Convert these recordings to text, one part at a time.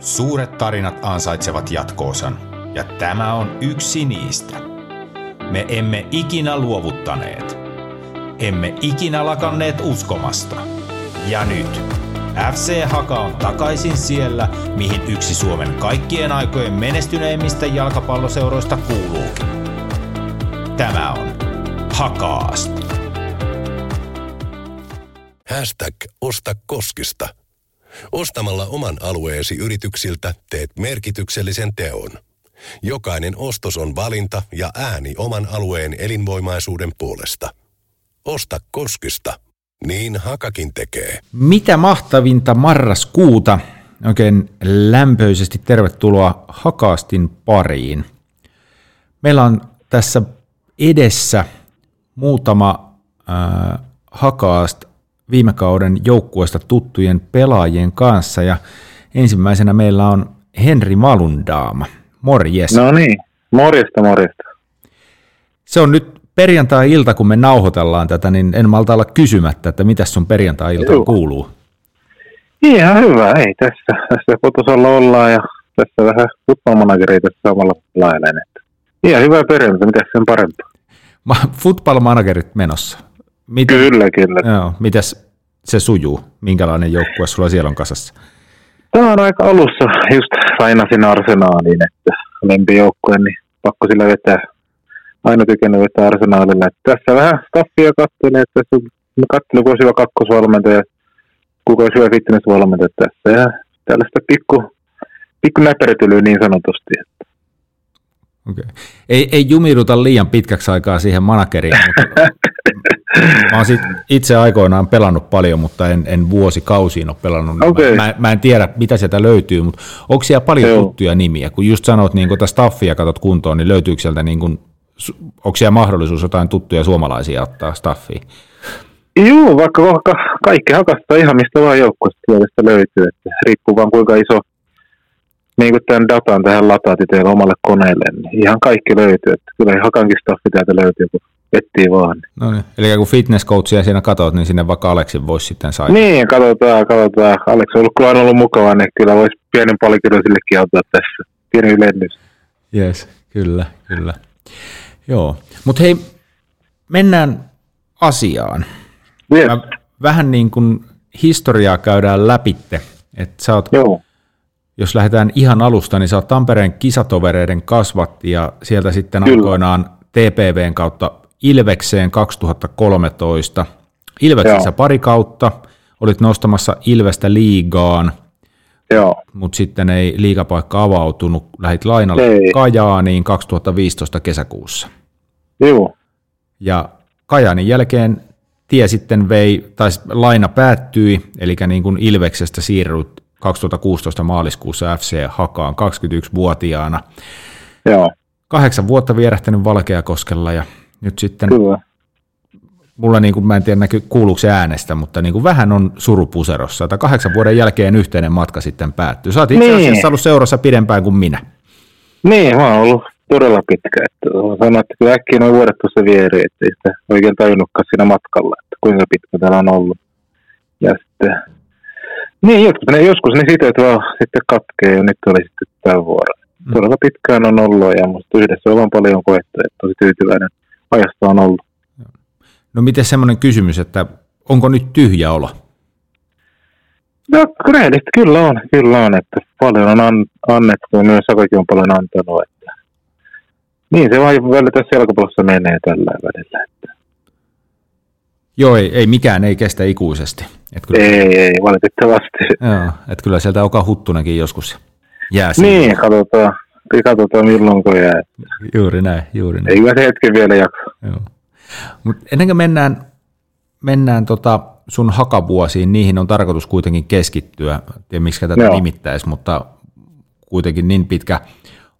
Suuret tarinat ansaitsevat jatkoosan, ja tämä on yksi niistä. Me emme ikinä luovuttaneet. Emme ikinä lakanneet uskomasta. Ja nyt FC Haka on takaisin siellä, mihin yksi Suomen kaikkien aikojen menestyneimmistä jalkapalloseuroista kuuluukin. Tämä on Hakaast. Hashtag Osta Koskista. Ostamalla oman alueesi yrityksiltä teet merkityksellisen teon. Jokainen ostos on valinta ja ääni oman alueen elinvoimaisuuden puolesta. Osta Koskista. Niin Hakakin tekee. Mitä mahtavinta marraskuuta. Oikein lämpöisesti tervetuloa Hakaastin pariin. Meillä on tässä edessä muutama äh, Hakaast viime kauden joukkueesta tuttujen pelaajien kanssa ja ensimmäisenä meillä on Henri Malundaama. Morjes. No niin, morjesta morjesta. Se on nyt perjantai-ilta, kun me nauhoitellaan tätä, niin en malta olla kysymättä, että mitä sun perjantai-ilta kuuluu. Ihan hyvä, ei tässä. Tässä kotosalla ollaan ja tässä vähän tässä samalla. Että ihan hyvää perjantai, mitä sen parempaa. Ma- Football managerit menossa. Miten, Kyllä, kyllä. Joo, mitäs se sujuu? Minkälainen joukkue sulla siellä on kasassa? Tämä on aika alussa, just lainasin Arsenaaliin, että lempijoukkue, niin pakko sillä vetää. Aina tykännyt vetää Arsenaalilla. Että tässä vähän staffia katselin, että tässä on kun olisi hyvä kakkosvalmentaja, kuka olisi hyvä fitnessvalmentaja tässä. Ja tällaista pikku, pikku niin sanotusti. Okay. Ei, ei jumiuduta liian pitkäksi aikaa siihen manageriin, mutta mä oon sit itse aikoinaan pelannut paljon, mutta en, en vuosikausiin ole pelannut. niin Okei. Mä, mä, mä en tiedä, mitä sieltä löytyy, mutta onko siellä paljon Joo. tuttuja nimiä? Kun just sanot, niin kun tätä staffia katot kuntoon, niin löytyykö sieltä, niin kun, onko siellä mahdollisuus jotain tuttuja suomalaisia ottaa staffiin? Joo, vaikka, vaikka kaikki hakastaa ihan mistä vaan joukkueesta löytyy. Että riippuu vaan kuinka iso niin kuin tämän datan tähän lataat teillä omalle koneelle, niin ihan kaikki löytyy. Että kyllä hakankin staffi täältä löytyy, kun etsii vaan. No niin. Eli kun fitness coachia siinä katot, niin sinne vaikka Aleksin voisi sitten saada. Niin, katsotaan, katsotaan. Alex on ollut kyllä aina ollut mukava, niin kyllä voisi pienen palkinnon sillekin antaa tässä. Pieni ylennys. Yes, kyllä, kyllä. Joo, mutta hei, mennään asiaan. Yes. Mä vähän niin kuin historiaa käydään läpitte, että sä oot, Joo, jos lähdetään ihan alusta, niin sä oot Tampereen kisatovereiden kasvatti ja sieltä sitten Kyllä. aikoinaan TPVn kautta Ilvekseen 2013. Ilveksessä Joo. pari kautta, olit nostamassa Ilvestä liigaan, mutta sitten ei liigapaikka avautunut, lähit lainalle Ei. Kajaaniin 2015 kesäkuussa. Joo, Ja Kajaanin jälkeen tie sitten vei, tai laina päättyi, eli niin kuin Ilveksestä siirryt 2016 maaliskuussa FC Hakaan 21-vuotiaana. joo. Kahdeksan vuotta vierähtänyt Valkeakoskella ja nyt sitten Kyllä. mulla niin kuin, mä en tiedä näky, kuuluuko se äänestä, mutta niin kuin vähän on surupuserossa. Että kahdeksan vuoden jälkeen yhteinen matka sitten päättyy. Sä oot itse Niin. asiassa ollut seurassa pidempään kuin minä. Niin, mä oon ollut todella pitkä. Että sanoin, että kyllä äkkiä noin vuodet tuossa vieri, että ei sitä oikein tajunnutkaan siinä matkalla, että kuinka pitkä täällä on ollut. Ja sitten, niin joskus ne, joskus ne siteet vaan sitten katkee ja nyt oli sitten tämän vuoro. Mm. Todella pitkään on ollut ja musta yhdessä ollaan paljon koettu, että tosi tyytyväinen ajasta on ollut. No miten semmoinen kysymys, että onko nyt tyhjä olo? No rehellisesti kyllä on, kyllä on, että paljon on an, annettu ja myös Sakakin on paljon antanut. Että. Niin se vaan välillä tässä jalkapallossa menee tällä välillä. Että. Joo, ei, ei mikään ei kestä ikuisesti. Et kyllä, Ei, ei, valitettavasti. Joo, et kyllä sieltä Oka Huttunenkin joskus jää Niin, katsotaan, katsotaan milloin kun jää. Juuri näin, juuri näin. Ei se hetken vielä jaksa. Joo. Mut ennen kuin mennään, mennään tota sun hakavuosiin, niihin on tarkoitus kuitenkin keskittyä. En tiedä, miksi tätä Joo. nimittäisi, mutta kuitenkin niin pitkä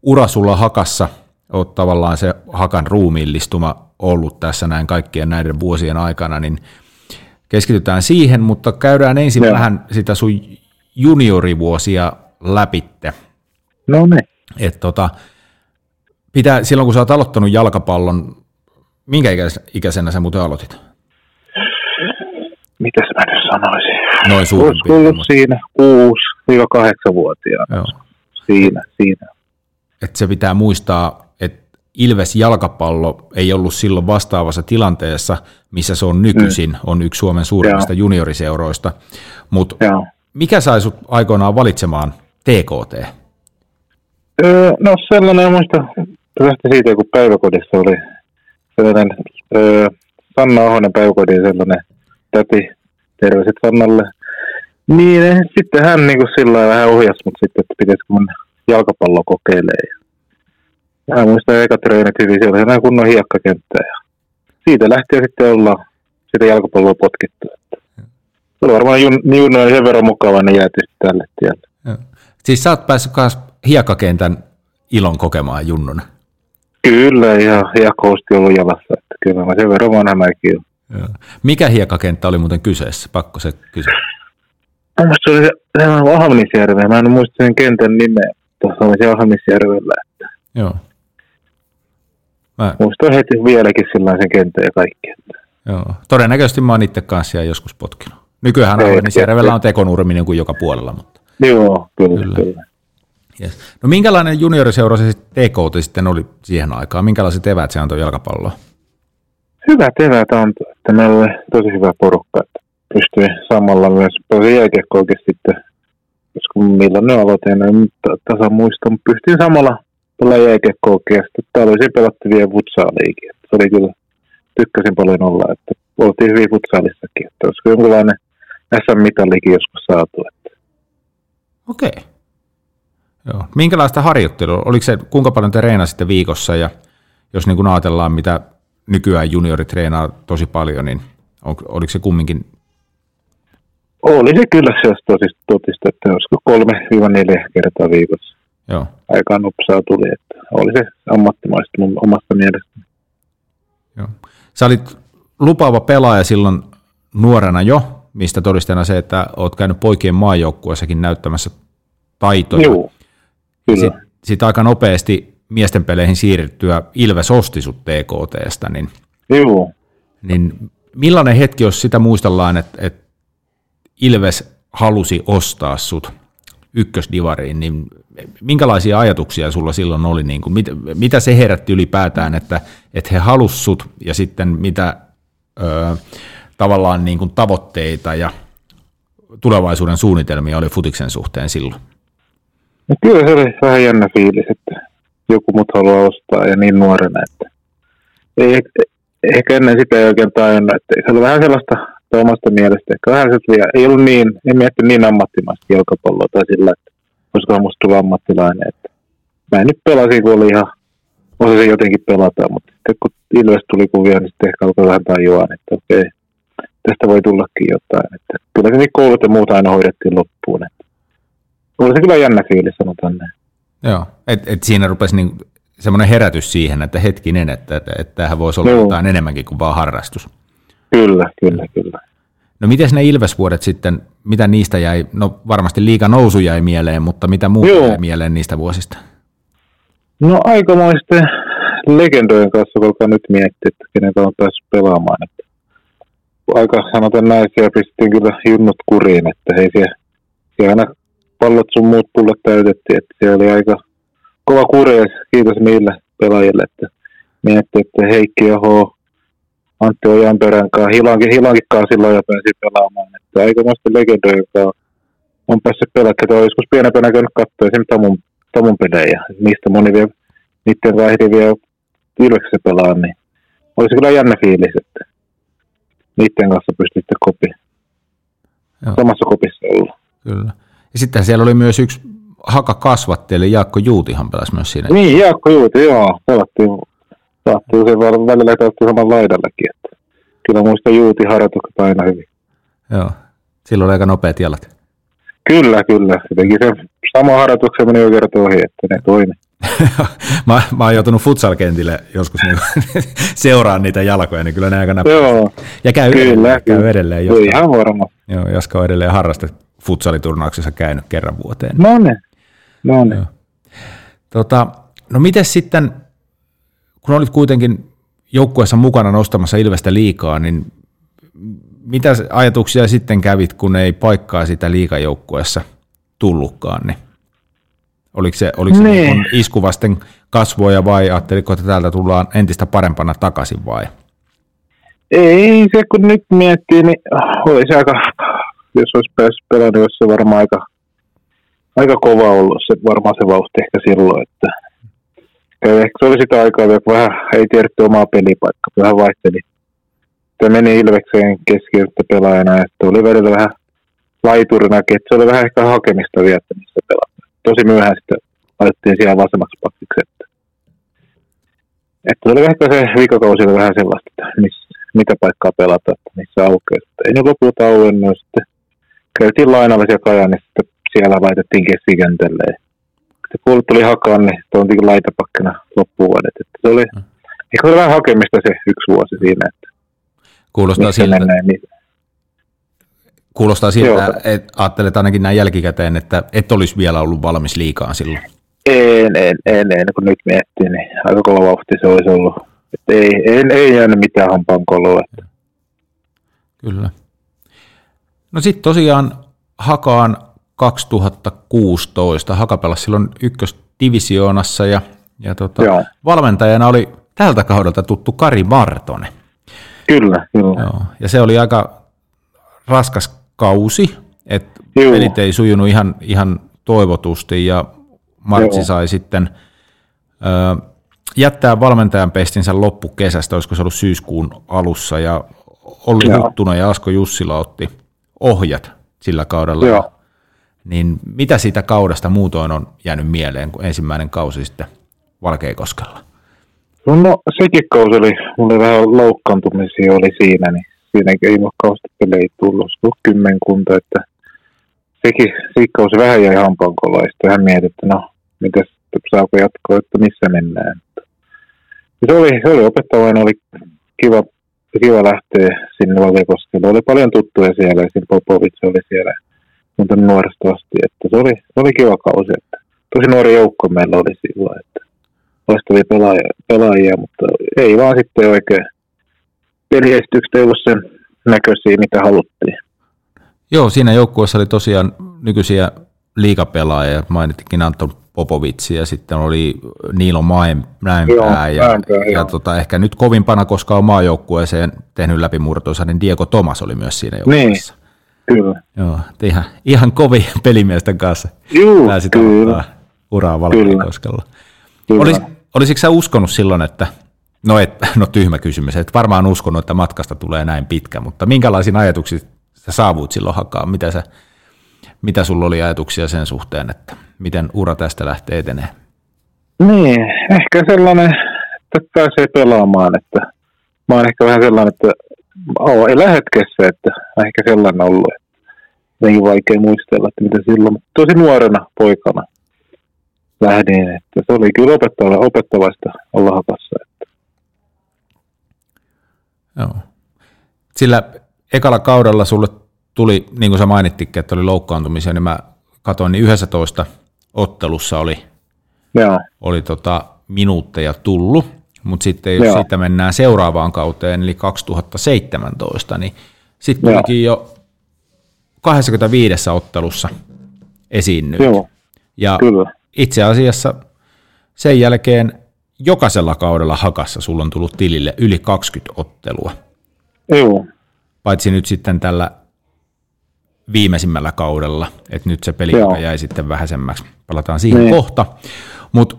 ura sulla hakassa, oot tavallaan se hakan ruumiillistuma ollut tässä näin kaikkien näiden vuosien aikana, niin keskitytään siihen, mutta käydään ensin Joo. vähän sitä sun juniorivuosia läpitte. No niin. Et tota, pitää, silloin kun sä oot aloittanut jalkapallon, minkä ikäis- ikäisenä sä muuten aloitit? Mitäs mä nyt sanoisin? Noin suurin piirtein, ollut mutta- siinä kuusi, 7-8-vuotiaana. Joo. Siinä, siinä. että se pitää muistaa, Ilves jalkapallo ei ollut silloin vastaavassa tilanteessa, missä se on nykyisin, on yksi Suomen suurimmista junioriseuroista. Mutta Joo. mikä sai sut aikoinaan valitsemaan TKT? Öö, no sellainen muista, lähti siitä, kun päiväkodissa oli sellainen öö, Sanna Ahonen päiväkodin sellainen täti, terveiset Sannalle. Niin eh, sitten hän niin kuin sillä vähän ohjasi mut sitten, että pitäisikö mun jalkapallo kokeilee. Ja Mä muistan eka treenit hyvin, siellä oli sellainen kunnon hiekkakenttä ja siitä lähtien sitten ollaan sitä jalkapalloa potkittu. Että Se oli varmaan jun, junnoin sen verran mukava, niin jäätiin tälle tielle. Siis sä oot päässyt myös hiekkakentän ilon kokemaan junnuna. Kyllä, ja, ja koosti ollut jalassa. Että kyllä mä sen verran vanha mäkin olen. Mikä hiekkakenttä oli muuten kyseessä? Pakko se kysyä. Mun mielestä se oli se, se Ahmisjärve. Mä en muista sen kentän nimeä. Tuossa oli se Ahmisjärvellä. Että Joo. Mä, muistan heti vieläkin sillä sen kentän ja kaikki. Joo. Todennäköisesti mä oon itse kanssa siellä joskus potkinut. Nykyään ei. on tekonurminen kuin joka puolella. Mutta. Joo, kyllä, Kyllä. kyllä. Yes. No minkälainen junioriseura se sitten TKT sitten oli siihen aikaan? Minkälaiset eväät se antoi jalkapalloa? Hyvät eväät on, että meillä oli tosi hyvä porukka. Että pystyi samalla myös tosi jääkiekkoakin sitten, koska milloin ne aloitin, en nyt tasan muista, mutta pystyin samalla pelaa jääkiekkoakin ja sitten talvisin pelattiin vielä futsaaliikin. Se oli kyllä, tykkäsin paljon olla, että oltiin hyvin futsaalissakin, että olisiko jonkinlainen SM-mitallikin joskus saatu. Että. Okei. Joo. Minkälaista harjoittelua? Oliko se, kuinka paljon te reenasitte viikossa ja jos niin kuin ajatellaan, mitä nykyään juniori treenaa tosi paljon, niin on, oliko se kumminkin, Oli se kyllä se totista, että olisiko kolme viiva neljä kertaa viikossa. Joo, Aika nopsaa tuli, että oli se ammattimaista mun omasta mielestäni. joo. Sä olit lupaava pelaaja silloin nuorena jo, mistä todisteena se, että oot käynyt poikien maajoukkueessakin näyttämässä taitoja. Joo, kyllä. Sitten sit aika nopeasti miesten peleihin siirryttyä Ilves osti sut TKTstä, niin, Joo. niin millainen hetki, jos sitä muistellaan, että, että Ilves halusi ostaa sut ykkösdivariin, niin minkälaisia ajatuksia sulla silloin oli, niin kuin, mit, mitä se herätti ylipäätään, että, että he halusivat sut ja sitten mitä ö, tavallaan niin kuin tavoitteita ja tulevaisuuden suunnitelmia oli futiksen suhteen silloin? No kyllä se oli vähän jännä fiilis, että joku mut haluaa ostaa ja niin nuorena, että ei, ehkä ennen sitä ei oikein tajunnut, että se oli vähän sellaista omasta mielestä, ehkä vähän vielä- ei ollut niin, en miettinyt niin ammattimaista jalkapalloa tai sillä, että olisikohan musta tulla ammattilainen, että mä nyt pelasin, kun oli ihan, osasin jotenkin pelata, mutta sitten kun Ilves tuli kuvia, niin sitten ehkä alkoi vähän tajua, että okei, tästä voi tullakin jotain, että kyllä se niin koulut ja muuta aina hoidettiin loppuun, että oli se kyllä jännä fiilis, sanotaan näin. Joo, että et siinä rupesi niin semmoinen herätys siihen, että hetkinen, että, että, että tämähän voisi olla Joo. jotain enemmänkin kuin vaan harrastus. Kyllä, kyllä, kyllä. No miten ne Ilves-vuodet sitten, mitä niistä jäi, no varmasti liika nousu jäi mieleen, mutta mitä muuta Joo. jäi mieleen niistä vuosista? No aikamoisten legendojen kanssa, kun alkaa nyt miettiä, että kenen päässyt pelaamaan. Että aika sanotaan näin, siellä pistettiin kyllä junnut kuriin, että ei siellä, siellä aina pallot sun muut pullot täytettiin, että siellä oli aika kova kuri ja kiitos niille pelaajille, että miettii, että Heikki Aho, Antti Ojanperän kanssa, Hilankin, Hilankin kanssa silloin jo pääsi pelaamaan, että aikamoisten legendojen kanssa on päässyt pelaamaan, että on joskus pienempänä käynyt katsoa esimerkiksi Tamun, Tamun pelejä, niistä moni vielä niiden vaihdi vielä Ilveksessä pelaa, niin olisi kyllä jännä fiilis, että niiden kanssa pystytte kopi, Joo. samassa kopissa olla. Kyllä. Ja sitten siellä oli myös yksi haka kasvatti, eli Jaakko Juutihan pelasi myös siinä. Niin, Jaakko Juuti, joo, pelattiin, saattiin se var- välillä pelattiin saman laidallakin, että kyllä muista Juuti harjoitukset aina hyvin. Joo. Silloin oli aika nopeat jalat. Kyllä, kyllä, se teki sen sama harjoituksen meni jo kerta ohi, että ne toimi. mä, mä oon joutunut futsalkentille joskus niin seuraan niitä jalkoja, niin kyllä ne aika näppää. Joo, Ja käy kyllä, edelleen, käy kyllä. edelleen Joo, Jaska, ihan varma. joo, Jaska on edelleen harraste futsaliturnauksessa käynyt kerran vuoteen. No ne, no ne. Joo. Tota, no miten sitten, kun olit kuitenkin joukkueessa mukana nostamassa Ilvestä liikaa, niin mitä ajatuksia sitten kävit, kun ei paikkaa sitä liikajoukkueessa tullutkaan, niin oliko se, oliko se Niin. niin iskuvasten kasvoja vai ajatteliko, että täältä tullaan entistä parempana takaisin vai? Ei se, kun nyt miettii, niin oli se aika, jos olisi päässyt pelaamaan, niin olisi se varmaan aika, aika kova ollut se, varmaan se vauhti ehkä silloin, että ehkä se oli sitä aikaa, vielä, kun vähän ei tiedetty omaa pelipaikkaa, vähän vaihteli. Tämä meni Ilvekseen keskiöstä pelaajana, että oli välillä vähän laiturinakin, että se oli vähän ehkä hakemista viettämistä pelata. Tosi myöhään sitten laitettiin siellä vasemmaksi pakkiksi, että, että oli ehkä se viikokausi oli vähän sellaista, että missä, mitä paikkaa pelata, että missä aukeaa. Että ei ne lopulta auennut, sitten käytiin lainalla siellä Kajaanissa, sitten siellä laitettiin keskikentälle. Sitten kun tuli hakaan, niin se oltiin laitapakkina loppuvuodet. Että se oli, oli vähän hakemista se yksi vuosi siinä, että Kuulostaa siltä, mennään. Niin, kuulostaa Joo. siltä että ajattelet ainakin näin jälkikäteen, että et olisi vielä ollut valmis liikaan silloin. en, en, en, en, kun nyt miettii, niin aika kova vauhti se olisi ollut. Että ei, ei, ei jäänyt mitään hampaan. Että. Kyllä. No sitten tosiaan Hakaan 2016. Haka pelasi silloin ykkösdivisioonassa ja, ja tota, Joo. valmentajana oli tältä kaudelta tuttu Kari Martonen. Kyllä, kyllä. Joo. Ja se oli aika raskas kausi, että pelit ei sujunut ihan, ihan toivotusti ja Martsi Joo. sai sitten ö, jättää valmentajan pestinsä loppukesästä, olisiko se ollut syyskuun alussa ja Olli Joo. Huttunen ja Asko Jussila otti ohjat sillä kaudella. Joo. Niin mitä siitä kaudesta muutoin on jäänyt mieleen, kun ensimmäinen kausi sitten Valkeakoskella? No sekin kausi oli, oli vähän loukkaantumisia oli siinä, niin siinäkin ei kausta pelejä tullut, kymmenkunta, että sekin, sekin kausi vähän jäi sitten vähän mietin, että no, mitäs, saako jatkoa, että missä mennään. Se oli, se oli opettavainen, oli kiva, kiva lähteä sinne Valkeakoskelle. Oli paljon tuttuja siellä, siinä Popovic oli siellä muuten nuoresta asti, että se oli, se oli kiva kausi, että tosi nuori joukko meillä oli silloin, että loistavia pelaajia, pelaajia, mutta ei vaan sitten oikein peliestykset ei ollut sen näköisiä, mitä haluttiin. Joo, siinä joukkueessa oli tosiaan nykyisiä liikapelaajia, mainittikin Anton Popovitsi ja sitten oli Niilo Maen, Mäenpää Joo, ja, Mäenpää, ja joo. tota, ehkä nyt kovimpana, koska on maajoukkueeseen tehnyt läpimurtonsa, niin Diego Tomas oli myös siinä joukkueessa. Kyllä. Joo, ihan, ihan kovin pelimiesten kanssa Juu, pääsit kyllä. uraa Valkeakoskella. Olis, olisitko sä uskonut silloin, että, no, et, no tyhmä kysymys, että varmaan uskonut, että matkasta tulee näin pitkä, mutta minkälaisiin ajatuksiin sä saavuit silloin hakaan? Mitä, sä, mitä sulla oli ajatuksia sen suhteen, että miten ura tästä lähtee etenee? Niin, ehkä sellainen, että pääsee pelaamaan, että mä oon ehkä vähän sellainen, että oo, elä hetkessä, että ehkä sellainen ollut, jotenkin vaikea muistella, että mitä silloin, mutta tosi nuorena poikana lähdin, että se oli kyllä opettava, opettavaista olla hakassa. Että. Joo. Sillä ekalla kaudella sulle tuli, niin kuin sä mainittikin, että oli loukkaantumisia, niin mä katsoin, niin 11 ottelussa oli Joo, oli tota minuutteja tullut, mutta sitten jos Joo. siitä mennään seuraavaan kauteen, eli 2017, niin sitten tulikin jo 25 ottelussa esiinnyt. joo, Ja kyllä. itse asiassa sen jälkeen jokaisella kaudella hakassa sulla on tullut tilille yli 20 ottelua, Joo, paitsi nyt sitten tällä viimeisimmällä kaudella, että nyt se peli jäi sitten vähäisemmäksi. Palataan siihen Niin. kohta. Mutta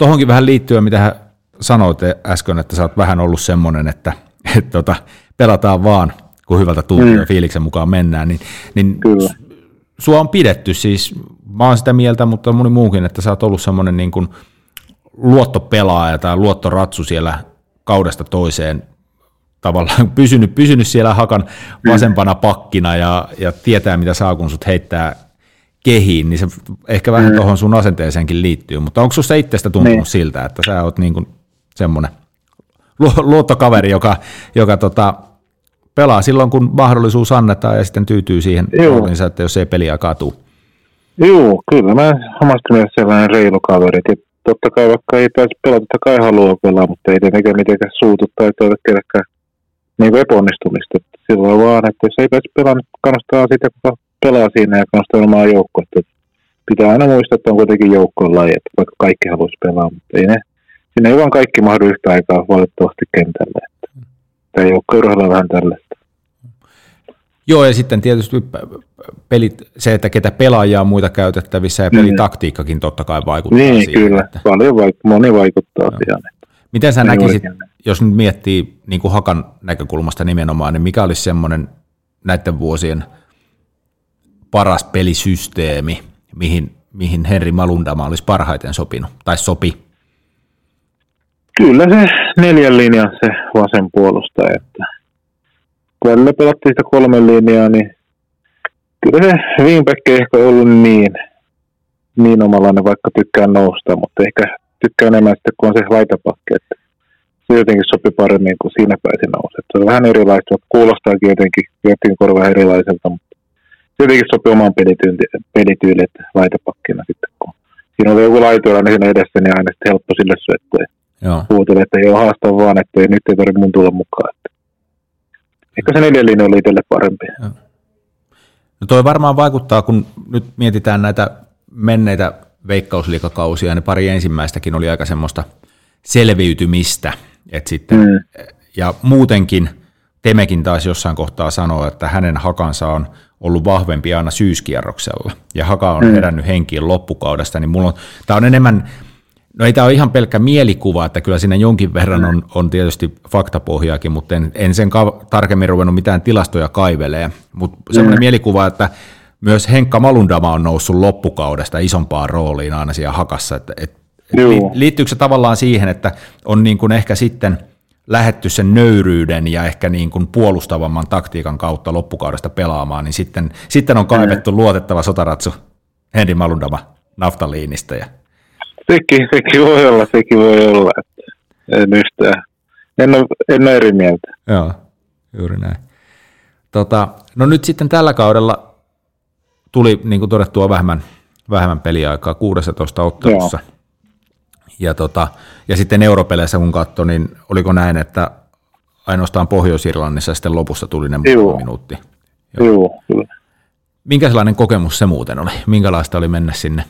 tuohonkin vähän liittyen, mitä sanoit äsken, että sä oot vähän ollut semmoinen, että et tota, pelataan vaan, kun hyvältä tuntuu Mm. ja fiiliksen mukaan mennään, niin, niin Kyllä. sua on pidetty siis, mä oon sitä mieltä, mutta moni muukin, että sä oot ollut semmoinen niin kuin luottopelaaja tai luottoratsu siellä kaudesta toiseen tavallaan pysynyt, pysynyt siellä hakan vasempana pakkina ja, ja tietää mitä saa, kun sut heittää kehiin, niin se ehkä vähän tuohon sun asenteeseenkin liittyy, mutta onko susta itsestä tuntunut Niin. siltä, että sä oot niin kuin semmoinen lu- luottokaveri, joka, joka tota, pelaa silloin, kun mahdollisuus annetaan ja sitten tyytyy siihen roolinsa, että jos ei peliaikaa tule. Joo, kyllä. Mä omasta mielestä sellainen reilu kaveri. että totta kai vaikka ei pääse pelata, totta kai haluaa pelaa, mutta ei tietenkään mitenkään suutu tai toivo kenellekään niin epäonnistumista. Silloin vaan, että jos ei pääse pelaamaan, niin kannustaa sitä, kuka pelaa siinä ja kannustaa omaa joukkoa. Pitää aina muistaa, että on kuitenkin joukkoon laji, että vaikka kaikki haluaisi pelaa, mutta ei ne, siinä ei vaan kaikki mahdollista aikaa valitettavasti kentällä. Tämä joukko on vähän tällaista. Joo, ja sitten tietysti pelit, se, että ketä pelaajia on muita käytettävissä ja pelitaktiikkakin totta kai vaikuttaa niin, siihen. kyllä. Että... Paljon vaik- moni vaikuttaa no. siihen. Miten sä näkisit, jos nyt miettii niin kuin Hakan näkökulmasta nimenomaan, niin mikä olisi semmoinen näiden vuosien paras pelisysteemi, mihin, mihin Henri Malundama olisi parhaiten sopinut, tai sopi? Kyllä se neljän linjan se vasen puolustaja, että kun välillä pelattiin sitä kolmen linjaa, niin kyllä se Wingback ei ehkä ollut niin, niin omalainen, vaikka tykkää nousta, mutta ehkä tykkää enemmän sitten, kun on se laitapakki, että se jotenkin sopi paremmin kuin siinä pääsi nousemaan. Se on vähän erilaista, kuulostaakin jotenkin jotenkin korvaa erilaiselta, mutta jotenkin sopii omaan pelityyliin, että laitapakkina sitten, kun siinä oli joku laitoilla niin siinä edessä, niin aina sitten helppo sille syöttöä. Huuteli, että joo, haastaa vaan, että nyt ei tarvitse mun tulla mukaan. Että Ehkä se neljän oli itselle parempi. No toi varmaan vaikuttaa, kun nyt mietitään näitä menneitä veikkausliikakausia, niin pari ensimmäistäkin oli aika semmoista selviytymistä. Et sitten, mm. Ja muutenkin Temekin taas jossain kohtaa sanoa, että hänen hakansa on ollut vahvempi aina syyskierroksella, ja haka on mm. herännyt henkiin loppukaudesta, niin mulla on, tämä on enemmän No ei tämä ole ihan pelkkä mielikuva, että kyllä siinä jonkin verran on, on tietysti faktapohjaakin, mutta en, en sen ka- tarkemmin ruvennut mitään tilastoja kaivelee. Mutta semmoinen mm. mielikuva, että myös Henkka Malundama on noussut loppukaudesta isompaan rooliin aina siellä hakassa. Että, et, liittyykö se tavallaan siihen, että on niin kuin ehkä sitten lähetty sen nöyryyden ja ehkä niin kuin puolustavamman taktiikan kautta loppukaudesta pelaamaan, niin sitten, sitten on kaivettu mm. luotettava sotaratsu Henri Malundama naftaliinista ja Sekin, sekin voi olla, sekin voi olla. En yhtään. En ole, en ole eri mieltä. Joo, juuri näin. Tota, no nyt sitten tällä kaudella tuli, niin kuin todettua, vähemmän, vähemmän peliaikaa 16 ottelussa. Joo. Ja, tota, ja sitten europeleissä kun katsoi, niin oliko näin, että ainoastaan Pohjois-Irlannissa sitten lopussa tuli ne Joo. minuutti. Joo, Joo kyllä. Minkälainen kokemus se muuten oli? Minkälaista oli mennä sinne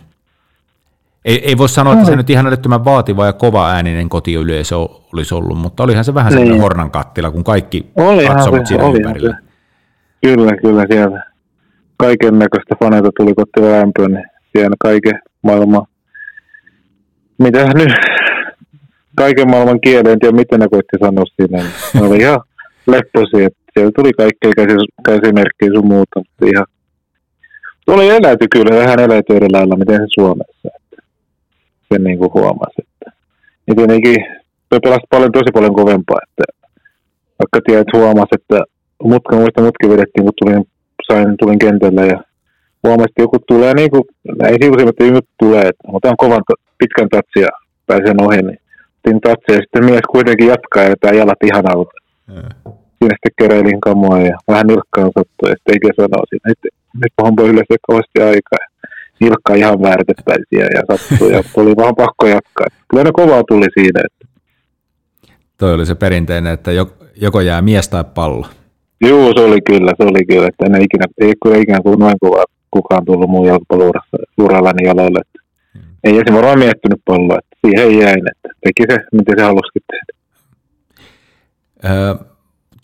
ei, ei voi sanoa, että se nyt ihan älyttömän vaativa ja kova ääninen kotiyleisö olisi ollut, mutta olihan se vähän niin. hornan kattila, kun kaikki katsovat siinä oli ympärillä. Kyllä, kyllä siellä kaiken näköistä faneita tuli kotiin lämpöön, niin siellä kaiken maailman, mitä nyt, kaiken maailman kielen, en tiedä miten ne koitti sanoa siinä, ne oli ihan lepposia, että siellä tuli kaikkea käsimerkkiä sun muuta, mutta ihan, oli eläyty kyllä, vähän eläyty eri lailla, miten se Suomessa sen niin kuin huomasi. Että. Ja tietenkin toi pelasi paljon, tosi paljon kovempaa, että vaikka tiedät huomasi, että mutka, muista mutkin vedettiin, kun tulin, sain, tulin kentälle ja huomasi, että joku tulee niin kuin, ei että joku tulee, että otan kovan pitkän tatsia, pääsen ohi, niin otin tatsia ja sitten mies kuitenkin jatkaa ja tämä jalat ihan auta. Mm. Siinä sitten keräilin kamoa ja vähän nilkkaan sattui ja sitten eikä sanoa siinä, että nyt hompa yleensä kovasti aikaa nilkka ihan väärtettäisiä ja sattuu ja tuli vaan pakko jatkaa. Kyllä ne kovaa tuli siinä. Että. Toi oli se perinteinen, että joko jää mies tai pallo. Joo, se oli kyllä, se oli kyllä, että en ikinä, ei ikään kuin noin kovaa kukaan tullut muun jalkapallourallani jaloille. Hmm. Ei esim. varmaan miettinyt palloa, että siihen jäin, että teki se, miten se halusikin tehdä.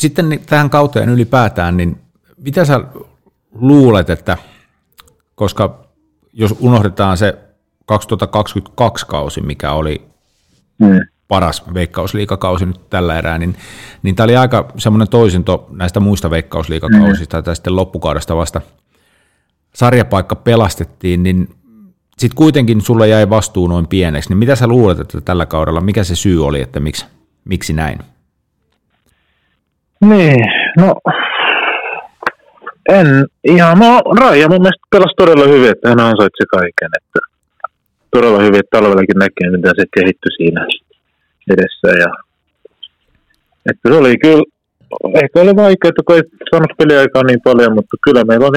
sitten tähän kauteen ylipäätään, niin mitä sä luulet, että koska jos unohdetaan se 2022 kausi, mikä oli mm. paras veikkausliikakausi nyt tällä erää, niin, niin tämä oli aika semmoinen toisinto näistä muista veikkausliikakausista, mm. tai sitten loppukaudesta vasta sarjapaikka pelastettiin, niin sitten kuitenkin sulle jäi vastuu noin pieneksi, niin mitä sä luulet, että tällä kaudella, mikä se syy oli, että miksi, miksi näin? Niin, no en ihan, no Raija mun mielestä pelasi todella hyvin, että hän ansaitsi kaiken, että todella hyvin, että talvellakin näkee, mitä se kehittyi siinä edessä ja että se oli kyllä, ehkä oli vaikea, että kun ei saanut peliaikaa niin paljon, mutta kyllä meillä on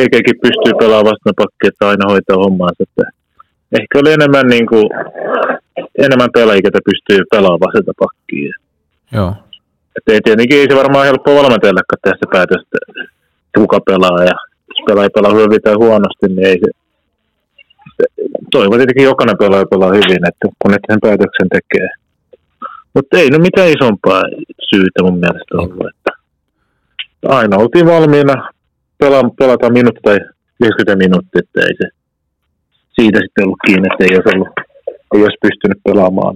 Eikäkin pystyy pelaamaan vastapakki, että aina hoitaa hommaansa. Että ehkä oli enemmän, niin kuin, enemmän pelaajia, että pystyy pelaamaan vasenta pakkia. Joo. Että ei tietenkin ei se varmaan helppoa valmentajallekaan tehdä se päätös, että kuka pelaa ja pelaaja pelaa hyvin tai huonosti, niin ei se, se toivon tietenkin jokainen pelaaja pelaa hyvin, että kun ne sen päätöksen tekee. Mutta ei no mitään isompaa syytä mun mielestä ollut, että aina oltiin valmiina pelata, pelata minuutti tai 50 minuuttia, että ei se siitä sitten ollut kiinni, että ei olisi, ollut, ei olisi pystynyt pelaamaan.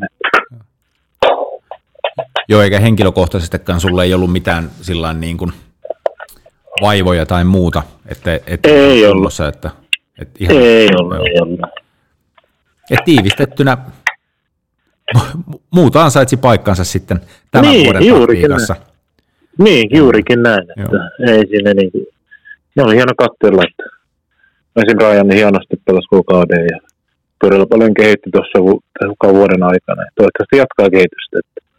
Joo, eikä henkilökohtaisestikaan sulle ei ollut mitään sillä niin kuin vaivoja tai muuta, että, että ei ollut. Se, että, että ihan, ei ollut, ei ollut. Et tiivistettynä muuta ansaitsi paikkansa sitten tämän niin, vuoden taktiikassa. Niin, juurikin näin. Että ei siinä niin kuin, ne oli hieno katsella, että Esim. Ryan hienosti pelasi kuukauden ja todella paljon kehitti tuossa vuoden aikana. Ja toivottavasti jatkaa kehitystä, että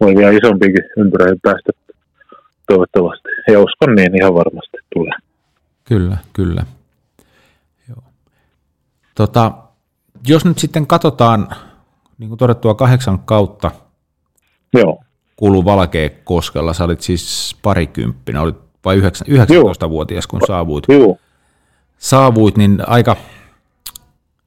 voi vielä isompikin ympyröihin päästä toivottavasti. Ja uskon niin ihan varmasti tulee. Kyllä, kyllä. Joo. Tota, jos nyt sitten katsotaan, niin kuin todettua, kahdeksan kautta Joo. kuuluu Valkeakoskella. Sä olit siis parikymppinen, olit vai 19-vuotias, kun saavuit. Joo. Saavuit, niin aika,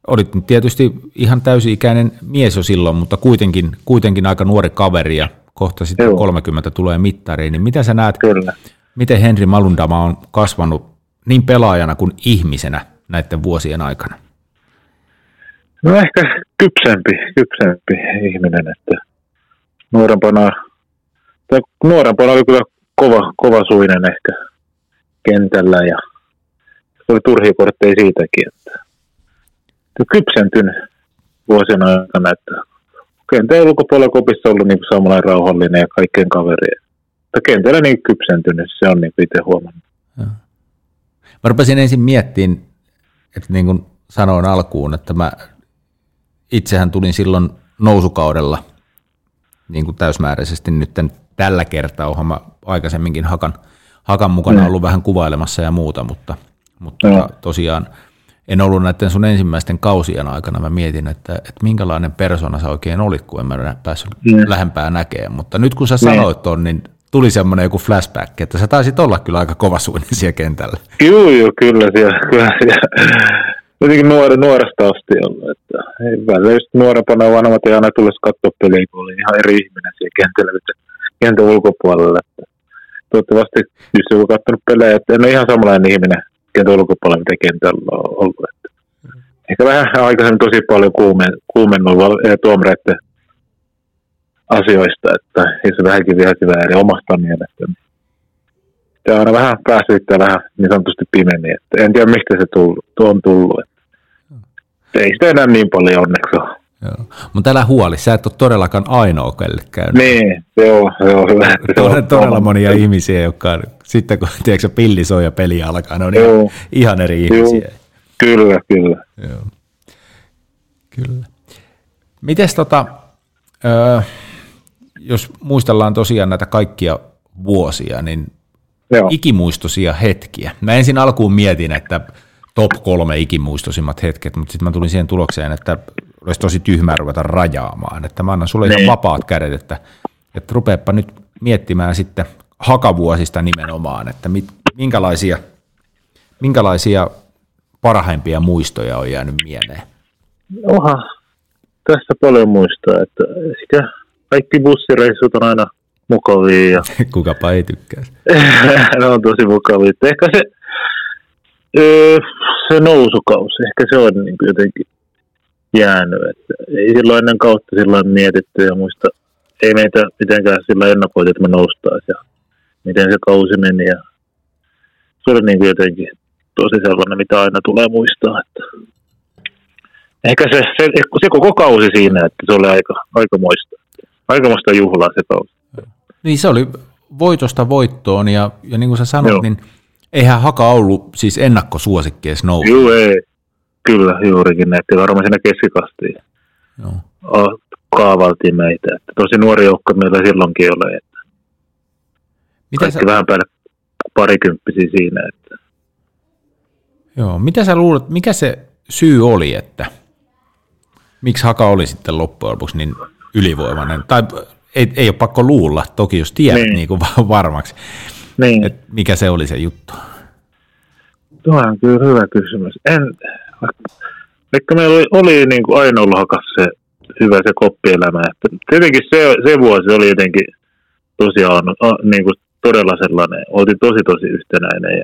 olit tietysti ihan täysi-ikäinen mies jo silloin, mutta kuitenkin, kuitenkin aika nuori kaveri ja kohta sitten Joo. 30 tulee mittariin. Niin miten sä näet, Kyllä. miten Henri Malundama on kasvanut niin pelaajana kuin ihmisenä näiden vuosien aikana? No ehkä kypsempi, kypsempi ihminen, että nuorempana, tai nuorempana oli kyllä kova, kova suinen ehkä kentällä ja oli turhia kortteja siitäkin, että kypsentynyt vuosien aikana, että kentän ulkopuolella kopissa ollut niin samanlainen rauhallinen ja kaikkien kaveri. Mutta kentällä niin kypsentynyt, se on niin itse huomannut. Ja. Mä rupesin ensin miettimään, että niin kuin sanoin alkuun, että mä itsehän tulin silloin nousukaudella niin kuin täysmääräisesti nyt tällä kertaa, onhan mä aikaisemminkin Hakan, Hakan mukana ollut vähän kuvailemassa ja muuta, mutta, mutta mm. tosiaan en ollut näiden sun ensimmäisten kausien aikana. Mä mietin, että, että minkälainen persona sä oikein olit, kun en mä päässyt mm. lähempää näkemään. Mutta nyt kun sä sanoit ton, niin tuli semmoinen joku flashback, että sä taisit olla kyllä aika kovasuinen siellä kentällä. Joo, joo, kyllä siellä. Kyllä siellä. Jotenkin nuori, nuoresta asti ollut. Että ei välillä just nuorempana vanhemmat ei aina tulisi katsoa peliä, kun oli ihan eri ihminen siellä kentällä, kentän ulkopuolella. Että toivottavasti just joku katsonut pelejä, että en ole ihan samanlainen ihminen kentän ulkopuolella, mitä kentällä on ollut. Että ehkä vähän aikaisemmin tosi paljon kuumen, kuumennut tuomareiden asioista, että jos vähänkin vihaisi väärin omasta mielestä. Ja aina vähän päässyt vähän niin sanotusti pimeni. Että en tiedä, mistä se tullut, on tullut. Että ei sitä enää niin paljon onneksi ole. Joo. Mutta älä huoli, sä et ole todellakaan ainoa kelle käynyt. Niin, joo, joo hyvä. Se on todella on. monia ihmisiä, jotka on, sitten kun tiedätkö, pilli soi ja peli alkaa, ne on joo. ihan, ihan eri ihmisiä. Joo. Kyllä, kyllä. Joo. Kyllä. Mites tota, ö, jos muistellaan tosiaan näitä kaikkia vuosia, niin Joo. ikimuistoisia hetkiä. Mä ensin alkuun mietin, että top kolme ikimuistoisimmat hetket, mutta sitten mä tulin siihen tulokseen, että olisi tosi tyhmää ruveta rajaamaan. Että mä annan sulle ihan niin. vapaat kädet, että, että rupeepa nyt miettimään sitten hakavuosista nimenomaan, että mit, minkälaisia, minkälaisia parhaimpia muistoja on jäänyt mieleen? Oha, tässä paljon muistaa, että ehkä kaikki bussireissut on aina mukavia. Ja... Kukapa ei tykkää. ne on tosi mukavia. Ehkä se, se nousukausi, ehkä se on niin jotenkin jäänyt. Että ei silloin ennen kautta silloin mietitty ja muista, ei meitä mitenkään sillä ennakoitu, että me noustaisiin ja miten se kausi meni. Ja se oli niin jotenkin tosi sellainen, mitä aina tulee muistaa. Että ehkä se, se, se koko kausi siinä, että se oli aika, aika muista. Aikamoista juhlaa se kausi. Niin se oli voitosta voittoon ja, ja niin kuin sä sanoit, Joo. niin eihän Haka ollut siis ennakkosuosikki edes nousu. Joo, ei. Kyllä, juurikin. Että varmaan siinä keskikastiin Joo. kaavaltiin meitä. Että tosi nuori joukko meillä silloinkin oli. Että Mitä kaikki sä... vähän päälle parikymppisiä siinä. Että... Joo, mitä sä luulet, mikä se syy oli, että miksi Haka oli sitten loppujen lopuksi niin ylivoimainen? Tai ei, ei ole pakko luulla, toki jos tiedät niin. Niin kuin varmaksi, niin. että mikä se oli se juttu. Tuo on kyllä hyvä kysymys. En, vaikka meillä oli, oli niin kuin aina ollut hakas se hyvä se koppielämä. Että tietenkin se, se vuosi oli jotenkin tosiaan niin kuin todella sellainen, oltiin tosi tosi yhtenäinen ja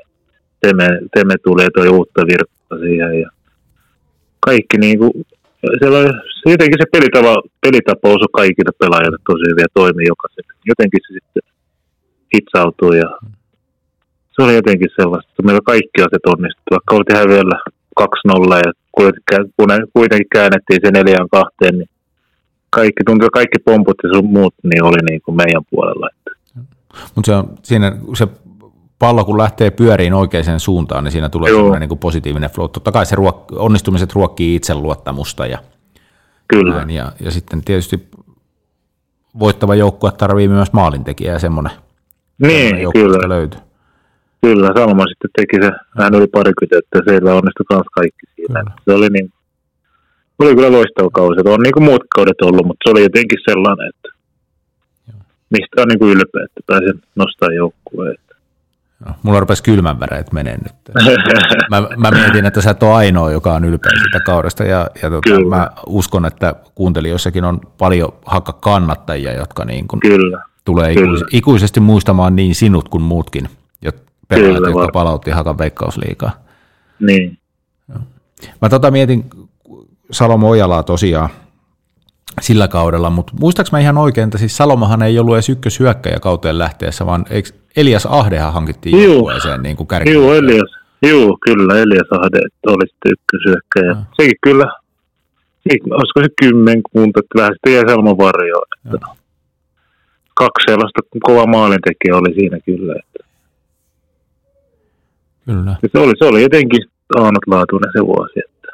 Teme, Teme tulee toi uutta virtaa siihen ja kaikki niin kuin, siellä jotenkin se pelitapa, pelitapa osui kaikille pelaajille tosi hyvin ja toimi jokaiselle. Jotenkin se sitten hitsautui ja se oli jotenkin sellaista, että meillä kaikki asiat onnistuivat, vaikka oltiin häviöllä 2-0 ja kuitenkin käännettiin se neljään kahteen, niin kaikki, tuntuu kaikki pomput ja sun muut niin oli niin kuin meidän puolella. Mutta se on siinä, se pallo kun lähtee pyöriin oikeaan suuntaan, niin siinä tulee sellainen niin kuin positiivinen flow. Totta kai se ruok- onnistumiset ruokkii itseluottamusta ja, Kyllä. Näin, ja, ja sitten tietysti voittava joukkue tarvii myös maalintekijä ja semmoinen, niin, semmoinen kyllä. löytyy. Kyllä, Salma sitten teki se vähän yli parikymmentä, että siellä onnistui myös kaikki siinä. Kyllä. Se oli, niin, oli kyllä loistava kausi. On niin kuin muut kaudet ollut, mutta se oli jotenkin sellainen, että Joo. mistä on niin kuin ylpeä, että pääsen nostaa joukkueen. No, mulla rupesi kylmän väreet menee nyt. mä, mä, mietin, että sä et ole ainoa, joka on ylpeä sitä kaudesta ja, ja tota, mä uskon, että kuuntelijoissakin on paljon hakka kannattajia, jotka niin kuin Kyllä. tulee Kyllä. ikuisesti muistamaan niin sinut kuin muutkin pelaajat, jotka var. palautti Hakan veikkausliikaa. Niin. Mä tota mietin Salomo Ojalaa tosiaan sillä kaudella, mutta muistaaks mä ihan oikein, että siis Salomahan ei ollut edes ykköshyökkäjä kauteen lähteessä, vaan eikö Elias Ahdehan hankittiin joukkueeseen niin kuin kärki? Joo, Elias. Joo, kyllä, Elias Ahde oli sitten ykköshyökkäjä. Ah. Sekin kyllä, olisiko se kymmenkunta, että vähän sitten jäi Salmon varjoon. Kaksi sellaista kova maalintekijä oli siinä kyllä. Että Kyllä. se, oli, se oli jotenkin ainutlaatuinen se vuosi. Että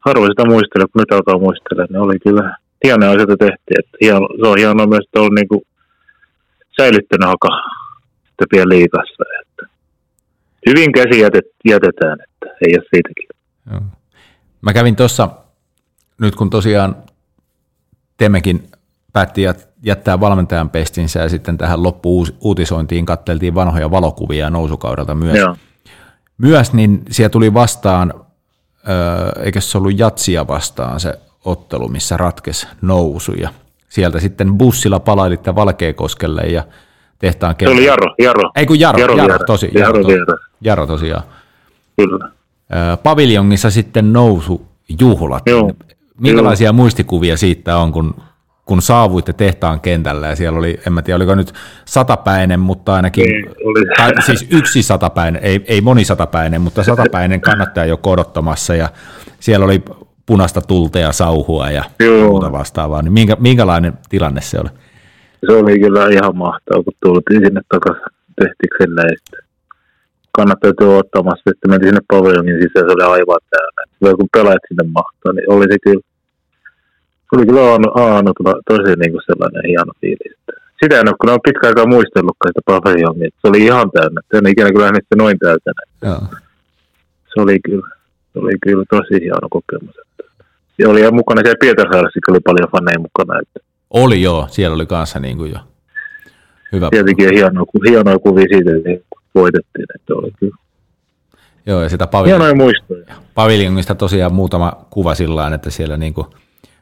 harvoin sitä muistella, kun nyt alkaa muistella, niin oli kyllä hienoja asioita tehtiin. Että hieno, se on hienoa myös, että on niin kuin säilyttänyt haka sitten vielä liikassa. Että hyvin käsi jätet, jätetään, että ei ole siitäkin. Joo. Mä kävin tuossa, nyt kun tosiaan Temekin päätti jättää valmentajan pestinsä ja sitten tähän loppu-uutisointiin katteltiin vanhoja valokuvia nousukaudelta myös. Joo myös, niin siellä tuli vastaan, eikö se ollut Jatsia vastaan se ottelu, missä ratkes nousu ja sieltä sitten bussilla palailitte Valkeakoskelle ja tehtaan Se oli Jaro, Jaro. Ei kun Jaro, Jaro, Jaro, Jaro tosi, Jaro, Jaro, Jaro. Jaro tosiaan. Kyllä. Paviljongissa sitten nousu juhlat. Joo. Minkälaisia Joo. muistikuvia siitä on, kun kun saavuitte tehtaan kentällä ja siellä oli, en mä tiedä, oliko nyt satapäinen, mutta ainakin, niin, oli. Tai, siis yksi satapäinen, ei, ei monisatapäinen, mutta satapäinen kannattaja jo kodottamassa ja siellä oli punaista tulta ja sauhua ja Joo. muuta vastaavaa, niin minkä, minkälainen tilanne se oli? Se oli kyllä ihan mahtavaa, kun tultiin sinne takaisin tehtikselle ja kannattajat jo ottamassa, että mentiin sinne paviljonin sisään, se oli aivan täynnä. Kun pelaajat sinne mahtaa, niin oli se kyllä oli kyllä Aano tosi niin kuin sellainen hieno fiilis. Sitä en ole, kun olen pitkä aikaa muistellutkaan sitä paviljonia. Se oli ihan täynnä. Se en ikinä kyllä nähnyt noin täytänä. Se oli kyllä, se oli kyllä tosi hieno kokemus. Se oli ihan mukana siellä Pietarsaaressa, oli paljon faneja mukana. Että. Oli joo, siellä oli kanssa niin kuin jo hyvä. Tietenkin hienoa, hienoa kuvia siitä, että voitettiin, että oli kyllä. Joo, ja sitä paviljonista tosiaan muutama kuva sillä että siellä niin kuin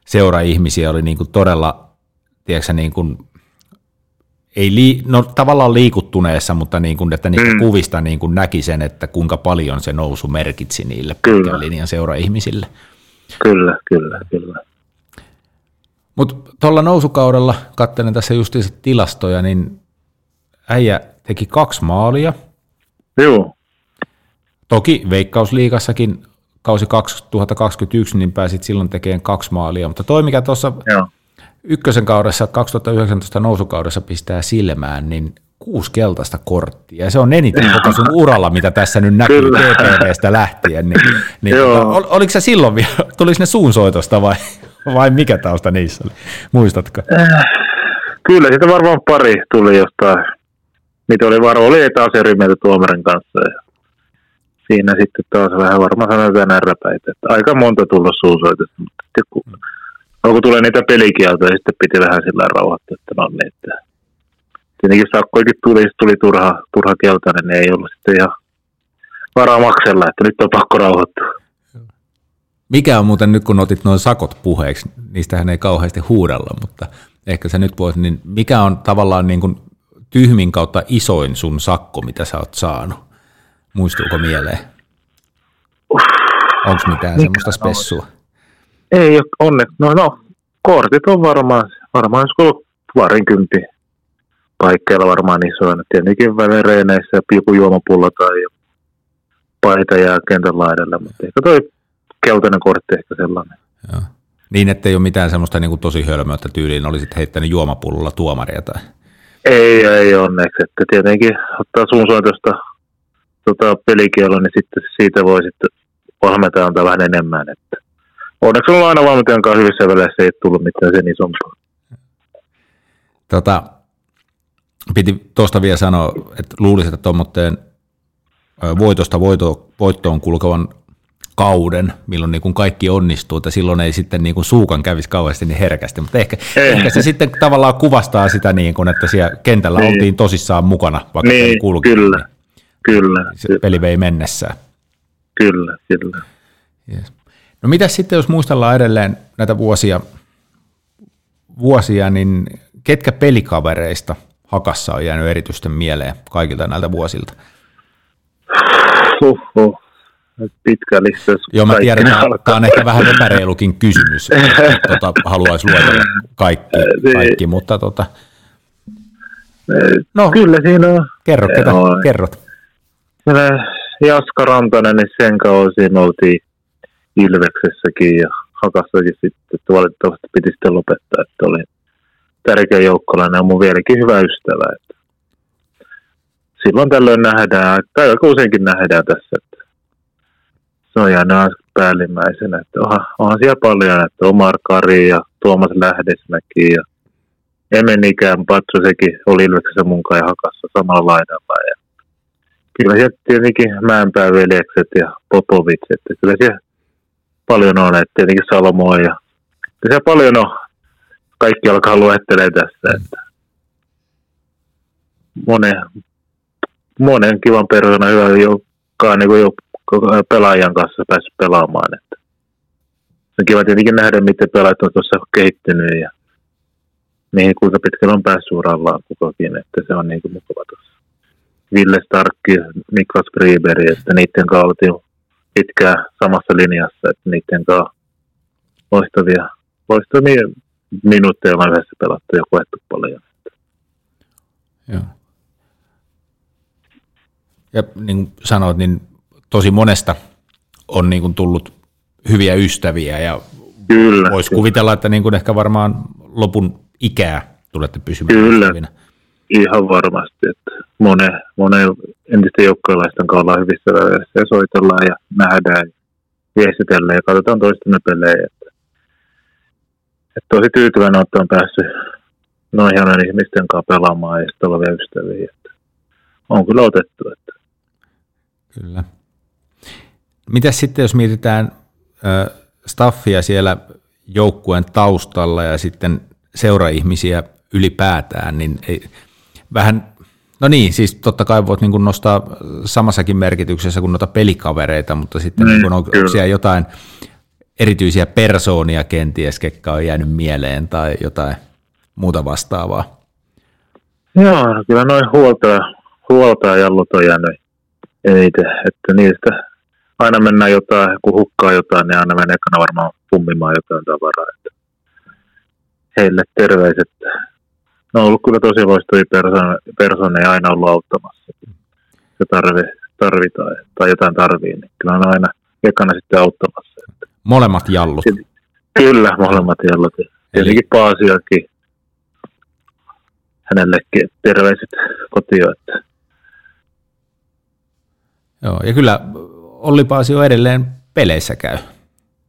seura-ihmisiä oli niin kuin todella, tiedätkö, niin kuin, ei lii, no tavallaan liikuttuneessa, mutta niin kuin, että niistä mm. kuvista niin kuin näki sen, että kuinka paljon se nousu merkitsi niille pitkän linjan seura-ihmisille. Kyllä, kyllä, kyllä. Mutta tuolla nousukaudella, katselen tässä justiinsa tilastoja, niin äijä teki kaksi maalia. Joo. Toki Veikkausliigassakin kausi 2021, niin pääsit silloin tekemään kaksi maalia, mutta toi mikä tuossa ykkösen kaudessa 2019 nousukaudessa pistää silmään, niin kuusi keltaista korttia, ja se on eniten koko sun uralla, mitä tässä nyt näkyy TPVstä lähtien, niin, niin tota, ol, oliko se silloin vielä, tuliko ne suunsoitosta vai, vai mikä tausta niissä oli, muistatko? Äh, kyllä, sitä varmaan pari tuli jostain, mitä oli varmaan, oli mieltä tuomarin kanssa, ja siinä sitten taas vähän varmaan sanotaan närräpäitä, että aika monta tullut suusoitusta, mutta sitten kun, no, kun tulee niitä pelikieltoja, niin sitten piti vähän sillä rauhoittaa, että no niin, että tietenkin sakkoikin tuli, tuli turha, turha keltainen, niin ei ollut sitten ihan varamaksella, että nyt on pakko rauhoittua. Mikä on muuten nyt, kun otit noin sakot puheeksi, niistähän ei kauheasti huudella, mutta ehkä se nyt voisi, niin mikä on tavallaan niin kuin tyhmin kautta isoin sun sakko, mitä sä oot saanut? Muistuuko mieleen? Onko mitään Mikä semmoista spessua? Ei ole onneksi. No, no, kortit on varmaan, varmaan olisi parinkympi paikkeilla varmaan isoina. Tietenkin välereineissä joku juomapullo tai paita ja kentän laidalla, mutta ehkä toi keltainen kortti ehkä sellainen. Joo. Niin, että ei ole mitään semmoista niin kuin tosi hölmöä, että tyyliin olisit heittänyt juomapullolla tuomaria tai... Ei, ei onneksi. Että tietenkin ottaa sun soitosta tota, pelikielo, niin sitten siitä voi sitten valmentaja antaa vähän enemmän. Että onneksi on aina valmentajan kanssa hyvissä väleissä, ei tullut mitään sen isompaa. Tota, piti tuosta vielä sanoa, että luulisin, että tuommoitteen voitosta voito, voittoon kulkevan kauden, milloin niin kuin kaikki onnistuu, että silloin ei sitten niin kuin suukan kävisi kauheasti niin herkästi, mutta ehkä, ehkä se sitten tavallaan kuvastaa sitä, niin kuin, että siellä kentällä niin. oltiin tosissaan mukana, vaikka niin, kulki. Kyllä, niin kyllä. Se peli vei mennessään. Kyllä, kyllä. Yes. No mitä sitten, jos muistellaan edelleen näitä vuosia, vuosia, niin ketkä pelikavereista Hakassa on jäänyt erityisten mieleen kaikilta näiltä vuosilta? Huhhuh. Pitkä lista. Joo, mä tiedän, että tämä on ehkä vähän epäreilukin kysymys, että tota, haluaisi luetella kaikki, niin. kaikki mutta tota, no, kyllä siinä on. Kerro, ketä on. kerrot. Jaska Rantanen, niin sen kausin oltiin Ilveksessäkin ja Hakassakin sitten, että valitettavasti piti sitten lopettaa, että oli tärkeä joukkolainen ja mun vieläkin hyvä ystävä. Että silloin tällöin nähdään, tai aika useinkin nähdään tässä, että se on jäänyt päällimmäisenä. Että onhan, onhan siellä paljon, että Omar Kari ja Tuomas Lähdesmäki ja Emen ikään Patso, sekin oli Ilveksessä mun kai hakassa samalla laidalla. Ja kyllä siellä tietenkin Mäenpää veljekset ja Popovic, että kyllä siellä paljon on, että tietenkin Salomo ja kyllä siellä paljon on. Kaikki alkaa luettelee tässä, että monen, monen kivan persoona hyvä, joka niin kuin pelaajan kanssa päässyt pelaamaan. Että. On kiva tietenkin nähdä, miten pelaajat on tuossa kehittynyt ja mihin kuinka pitkällä on päässyt urallaan kukakin, että se on niin kuin mukava tuossa. Ville Starkki, Niklas Griberi, että niiden kanssa oltiin pitkään samassa linjassa, että niiden kanssa loistavia, loistavia minuutteja on yhdessä pelattu ja koettu paljon. Joo. Ja niin kuin sanoit, niin tosi monesta on niin kuin tullut hyviä ystäviä ja kyllä, voisi kuvitella, että niin kuin ehkä varmaan lopun ikää tulette pysymään Kyllä, ystävinä. Ihan varmasti. Että monen, monen entisten joukkoilaisten kanssa ollaan hyvissä väleissä ja soitellaan ja nähdään ja viestitellään ja katsotaan toistemme pelejä. Että, että tosi tyytyväinen, että on päässyt noin hienojen ihmisten kanssa pelaamaan ja sitten olevia ystäviä. Että on kyllä otettu. Että. Kyllä. Mitäs sitten, jos mietitään ö, staffia siellä joukkueen taustalla ja sitten seuraihmisiä ylipäätään, niin ei, vähän, no niin, siis totta kai voit niin nostaa samassakin merkityksessä kuin noita pelikavereita, mutta sitten mm, niin on kyllä. siellä jotain erityisiä persoonia kenties, ketkä on jäänyt mieleen tai jotain muuta vastaavaa? Joo, no kyllä noin huolta, huolta ja on jäänyt eniten, että niistä aina mennään jotain, kun hukkaa jotain, niin aina menee ekana varmaan pummimaan jotain tavaraa. Että heille terveiset. Ne on ollut kyllä tosi loistavia persooneja aina ollut auttamassa. Se tarvi, tarvitaan tai jotain tarvii, niin kyllä on aina ekana sitten auttamassa. Molemmat jallut. Kyllä, molemmat jallut. Tietenkin Paasiakin, hänellekin terveiset kotiin. Että. Joo, ja kyllä Olli Paasio edelleen peleissä käy.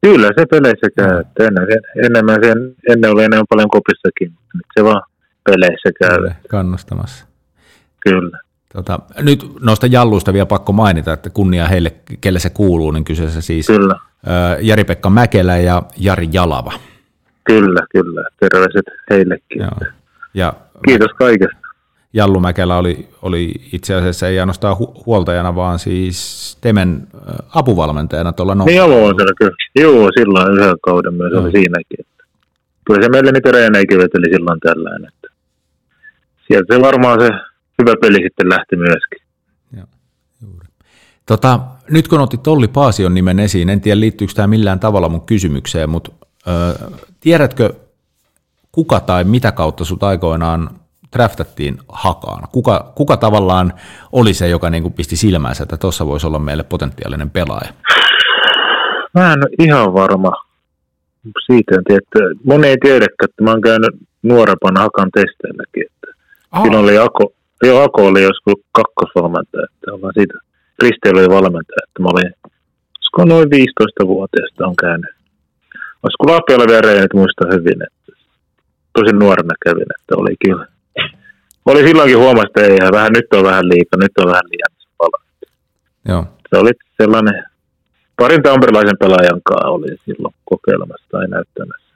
Kyllä se peleissä käy. Ennen, enemmän sen, ennen oli enemmän paljon kopissakin, mutta nyt se vaan peleissä käy. Kyllä, kannustamassa. Kyllä. Tota, nyt noista jalluista vielä pakko mainita, että kunnia heille, kelle se kuuluu, niin kyseessä siis Kyllä. Jari-Pekka Mäkelä ja Jari Jalava. Kyllä, kyllä. Terveiset heillekin. Joo. Ja, Kiitos kaikesta. Jallu Mäkelä oli, oli itse asiassa ei ainoastaan hu- huoltajana, vaan siis Temen apuvalmentajana tuolla Niin joo, kyllä. Joo, silloin yhden kauden myös oli siinäkin. Kyllä se meille niitä reeneikin veteli silloin tällainen. Että sieltä se varmaan se hyvä peli sitten lähti myöskin. Joo, juuri. Tota, nyt kun otit Olli Paasion nimen esiin, en tiedä liittyykö tämä millään tavalla mun kysymykseen, mutta ö, tiedätkö kuka tai mitä kautta sut aikoinaan draftattiin hakaan? Kuka, kuka tavallaan oli se, joka niin kuin pisti silmänsä, että tuossa voisi olla meille potentiaalinen pelaaja? Mä en ole ihan varma siitä, tiedä. Moni ei tiedäkään, että mä oon käynyt nuorempana hakan testeilläkin. Että Silloin oli Ako, jo Ako oli joskus kakkosvalmentaja, että ollaan siitä. Kristi oli valmentaja, että mä olin, olisiko noin 15-vuotiaasta on käynyt. Olisiko Lapialla vielä reenit muista hyvin, että tosi nuorena kävin, että oli kyllä. Oli silloinkin huomasta, että ei, vähän, nyt on vähän liikaa, nyt on vähän liian paljon. Joo. Se oli sellainen, parin tamperilaisen pelaajan kanssa oli silloin kokeilemassa tai näyttämässä.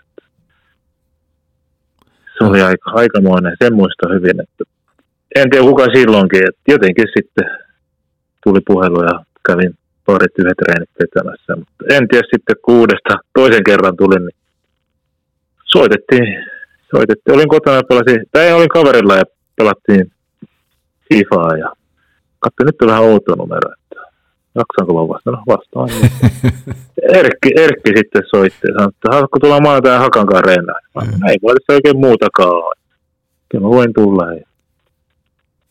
Se oli aika, aikamoinen, sen muista hyvin, että en tiedä kuka silloinkin, että jotenkin sitten tuli puhelu ja kävin parit yhdet treenit vetämässä, mutta en tiedä sitten kuudesta toisen kerran tulin, niin soitettiin, soitettiin. Olin kotona ja pelasin, tai olin kaverilla ja pelattiin FIFAa ja katsoin, nyt on vähän outo numero, jaksaanko vaan vastata? No vastaan. Erkki, Erkki sitten soitti ja sanoi, että haluatko tulla maanantaina Hakankaan reenään? Mm. Ei voi tässä oikein muutakaan ole. Kyllä mä voin tulla. Ja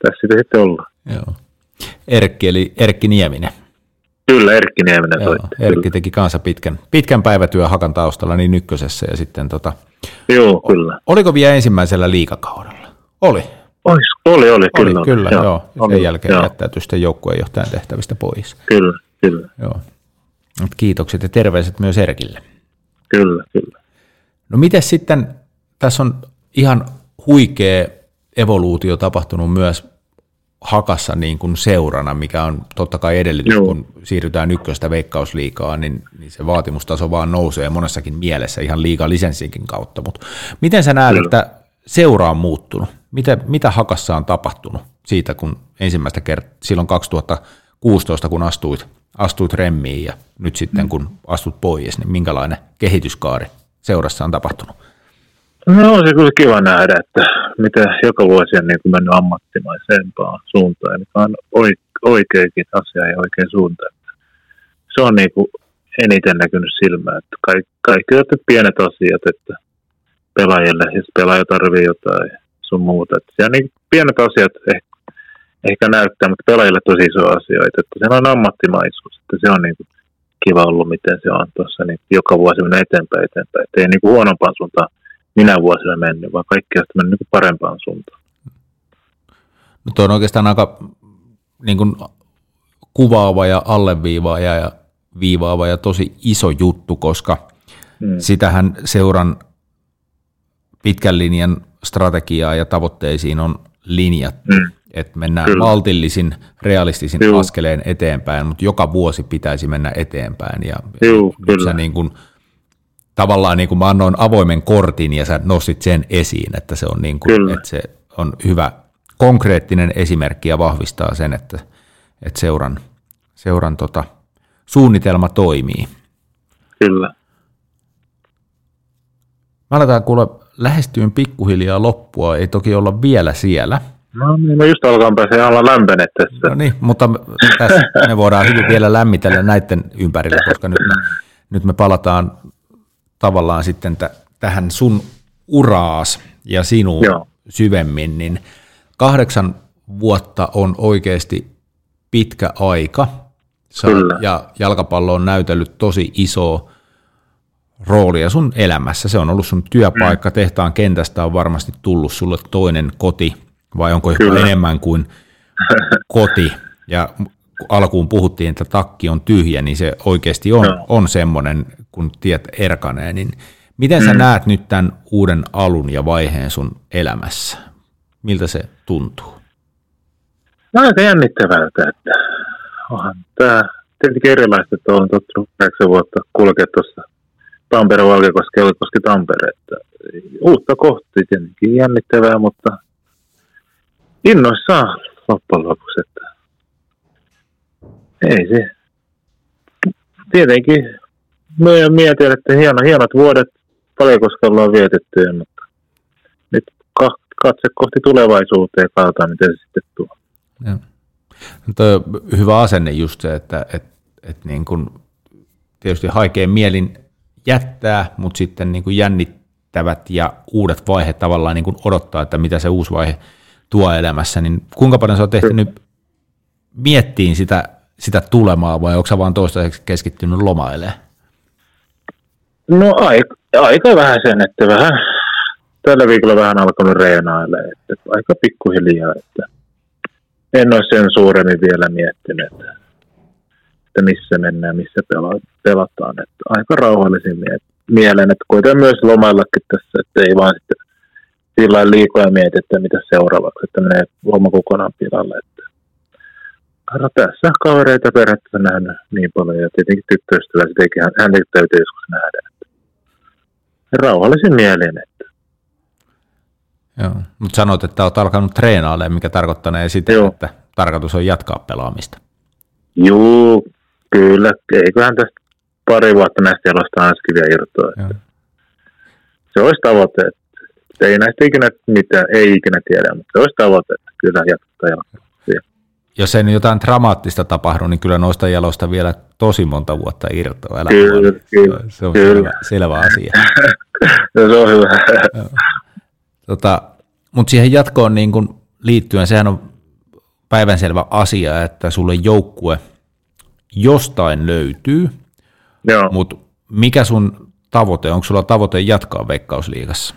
tässä sitä sitten ollaan. Joo. Erkki eli Erkki Nieminen. Kyllä, Erkki Nieminen Joo, soitti. Erkki kyllä. teki kanssa pitkän, pitkän päivätyö Hakan taustalla niin ykkösessä ja sitten tota, Joo, kyllä. Oliko vielä ensimmäisellä liikakaudella? Oli. Olis, oli, oli, kyllä. Oli, kyllä, joo. joo. Oli, Sen jälkeen joo. jättäytyi sitten joukkueenjohtajan tehtävistä pois. Kyllä, kyllä. Joo. Kiitokset ja terveiset myös Erkille. Kyllä, kyllä. No miten sitten, tässä on ihan huikea evoluutio tapahtunut myös hakassa niin kuin seurana, mikä on totta kai edellytys, Joo. kun siirrytään ykköstä veikkausliikaa, niin, niin se vaatimustaso vaan nousee monessakin mielessä ihan liiga lisenssinkin kautta. Mutta miten sä näet, Kyllä. että seura on muuttunut? Mitä, mitä hakassa on tapahtunut siitä, kun ensimmäistä kertaa, silloin 2016, kun astuit, astuit remmiin ja nyt sitten, mm. kun astut pois, niin minkälainen kehityskaari seurassa on tapahtunut? No on se kyllä kiva nähdä, että miten joka vuosi on niin kuin mennyt ammattimaisempaan suuntaan, mikä on oikeakin asia ja oikein suunta. Se on niin kuin eniten näkynyt silmään, että kaikki, kaikki pienet asiat, että pelaajille, jos pelaaja tarvii jotain sun muuta. Että siellä niin pienet asiat ehkä, ehkä näyttää, mutta pelaajille tosi iso asioita, että se on ammattimaisuus, että se on niin kuin kiva ollut, miten se on tuossa niin joka vuosi mennä eteenpäin eteenpäin, että ei niin kuin huonompaan suuntaan minä vuosina mennyt, vaan kaikki on mennyt niin parempaan suuntaan. No tuo on oikeastaan aika niin kuin kuvaava ja alleviivaava ja viivaava ja tosi iso juttu, koska hmm. sitähän seuran pitkän linjan strategiaa ja tavoitteisiin on linjattu, hmm. että mennään kyllä. maltillisin, realistisin Juu. askeleen eteenpäin, mutta joka vuosi pitäisi mennä eteenpäin. Ja Juu, kyllä. sä niin kuin tavallaan niin kuin mä annoin avoimen kortin ja sä nostit sen esiin, että se on, niin kuin, että se on hyvä konkreettinen esimerkki ja vahvistaa sen, että, että seuran, seuran tota, suunnitelma toimii. Kyllä. Mä aletaan kuule lähestyyn pikkuhiljaa loppua, ei toki olla vielä siellä. No niin, me just alkaan pääsee olla lämpenet tässä. No niin, mutta tässä me voidaan hyvin vielä lämmitellä näiden ympärillä, koska nyt me, nyt me palataan tavallaan sitten t- tähän sun uraas ja sinuun Joo. syvemmin, niin kahdeksan vuotta on oikeasti pitkä aika. Sä, ja jalkapallo on näytellyt tosi iso roolia sun elämässä. Se on ollut sun työpaikka, mm. tehtaan kentästä on varmasti tullut sulle toinen koti, vai onko joku enemmän kuin koti? Ja alkuun puhuttiin, että takki on tyhjä, niin se oikeasti on, no. on semmoinen, kun tiet erkanee, niin miten sä mm. näet nyt tämän uuden alun ja vaiheen sun elämässä? Miltä se tuntuu? No, aika jännittävältä, että onhan tämä tietenkin erilaista, että olen tottunut 8 vuotta kulkea tuossa Tampere, Valkeakoski, Valkeakoski, Tampere. Että uutta kohti tietenkin jännittävää, mutta innoissaan loppujen lopuksi. Että ei se. Tietenkin mietin, että hieno, hienot vuodet Paljakoskella on vietetty, mutta nyt katse kohti tulevaisuuteen katsotaan, miten se sitten tuo. Ja. Tuo hyvä asenne just se, että et, et niin kun tietysti haikeen mielin jättää, mutta sitten niin kuin jännittävät ja uudet vaiheet tavallaan niin kuin odottaa, että mitä se uusi vaihe tuo elämässä, niin kuinka paljon sä oot tehnyt miettiin sitä, sitä tulemaa vai onko sä vaan toistaiseksi keskittynyt lomailemaan? No aika, aika vähän sen, että vähän tällä viikolla vähän alkanut reenaille, että aika pikkuhiljaa, että en ole sen suuremmin vielä miettinyt, että, missä mennään, missä pelataan, että aika rauhallisin mielen, että koitan myös lomaillakin tässä, että ei vaan sitten sillä liikoja mieti, että mitä seuraavaksi, että menee homma kokonaan pilalle, että No tässä kavereita perhettä nähnyt niin paljon ja tietenkin tyttöystävä, sitäkin hän, hän täytyy joskus nähdä. Että rauhallisin mielin. Että. Joo, mutta sanoit, että olet alkanut treenailemaan, mikä tarkoittaa sitä, Joo. että tarkoitus on jatkaa pelaamista. Joo, kyllä. Eiköhän tästä pari vuotta näistä jalosta ainakin vielä irtoa. Se olisi tavoite, että ei näistä ikinä mitään, ei ikinä tiedä, mutta se olisi tavoite, että kyllä jatkaa jalkaa jos ei nyt jotain dramaattista tapahdu, niin kyllä noista jaloista vielä tosi monta vuotta irtoa. Kyllä, kyllä, se on kyllä. Selvä, selvä asia. se on hyvä. tota, mutta siihen jatkoon niin kun liittyen, sehän on päivänselvä asia, että sulle joukkue jostain löytyy, mutta mikä sun tavoite, onko sulla tavoite jatkaa Veikkausliigassa?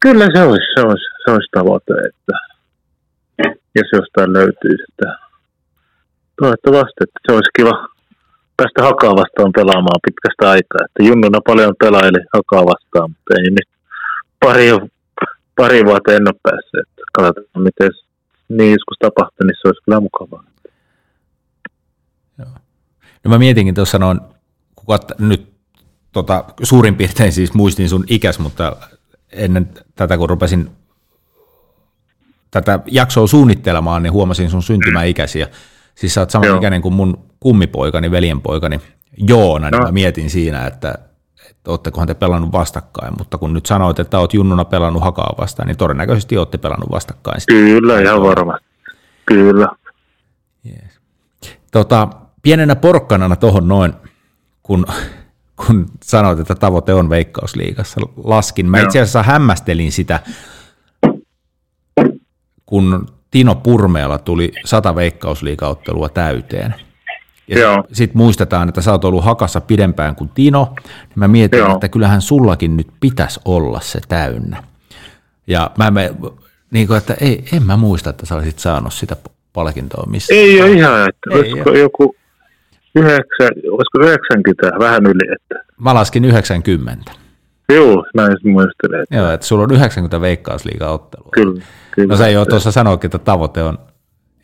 Kyllä se olisi, se olisi, se olisi tavoite, että jos jostain löytyy sitä. Toivottavasti, että se olisi kiva päästä hakaa vastaan pelaamaan pitkästä aikaa. Että Junnuna paljon pelaili hakaa vastaan, mutta ei nyt pari, pari vuotta en ole päässyt. Että katsotaan, miten niin joskus tapahtuu, niin se olisi kyllä mukavaa. Joo. No mä mietinkin tuossa noin, kuka nyt tota, suurin piirtein siis muistin sun ikäs, mutta ennen tätä kun rupesin tätä jaksoa suunnittelemaan, niin huomasin sun syntymäikäisiä. Siis sä oot saman ikäinen kuin mun kummipoikani, veljenpoikani Joona, niin no. mä mietin siinä, että, että oottekohan te pelannut vastakkain, mutta kun nyt sanoit, että oot junnuna pelannut hakaa vastaan, niin todennäköisesti ootte pelannut vastakkain. Kyllä, ihan varmasti. Kyllä. Yes. Tota, pienenä porkkanana tuohon noin, kun, kun sanoit, että tavoite on Veikkausliigassa, laskin. Mä itse asiassa hämmästelin sitä, kun Tino Purmeella tuli sata veikkausliikaottelua täyteen. Ja sitten muistetaan, että sä oot ollut hakassa pidempään kuin Tino, niin mä mietin, Joo. että kyllähän sullakin nyt pitäisi olla se täynnä. Ja mä me, niin kuin, että ei, en mä muista, että sä olisit saanut sitä palkintoa missään. Ei ole ihan, että ei joku 9, olisiko 90, vähän yli. Että. Mä laskin 90. Joo, näin muistelen. Että... Joo, että sulla on 90 veikkausliiga-ottelua. Kyllä. Kyllä. No sä jo tuossa sanoikin, että tavoite on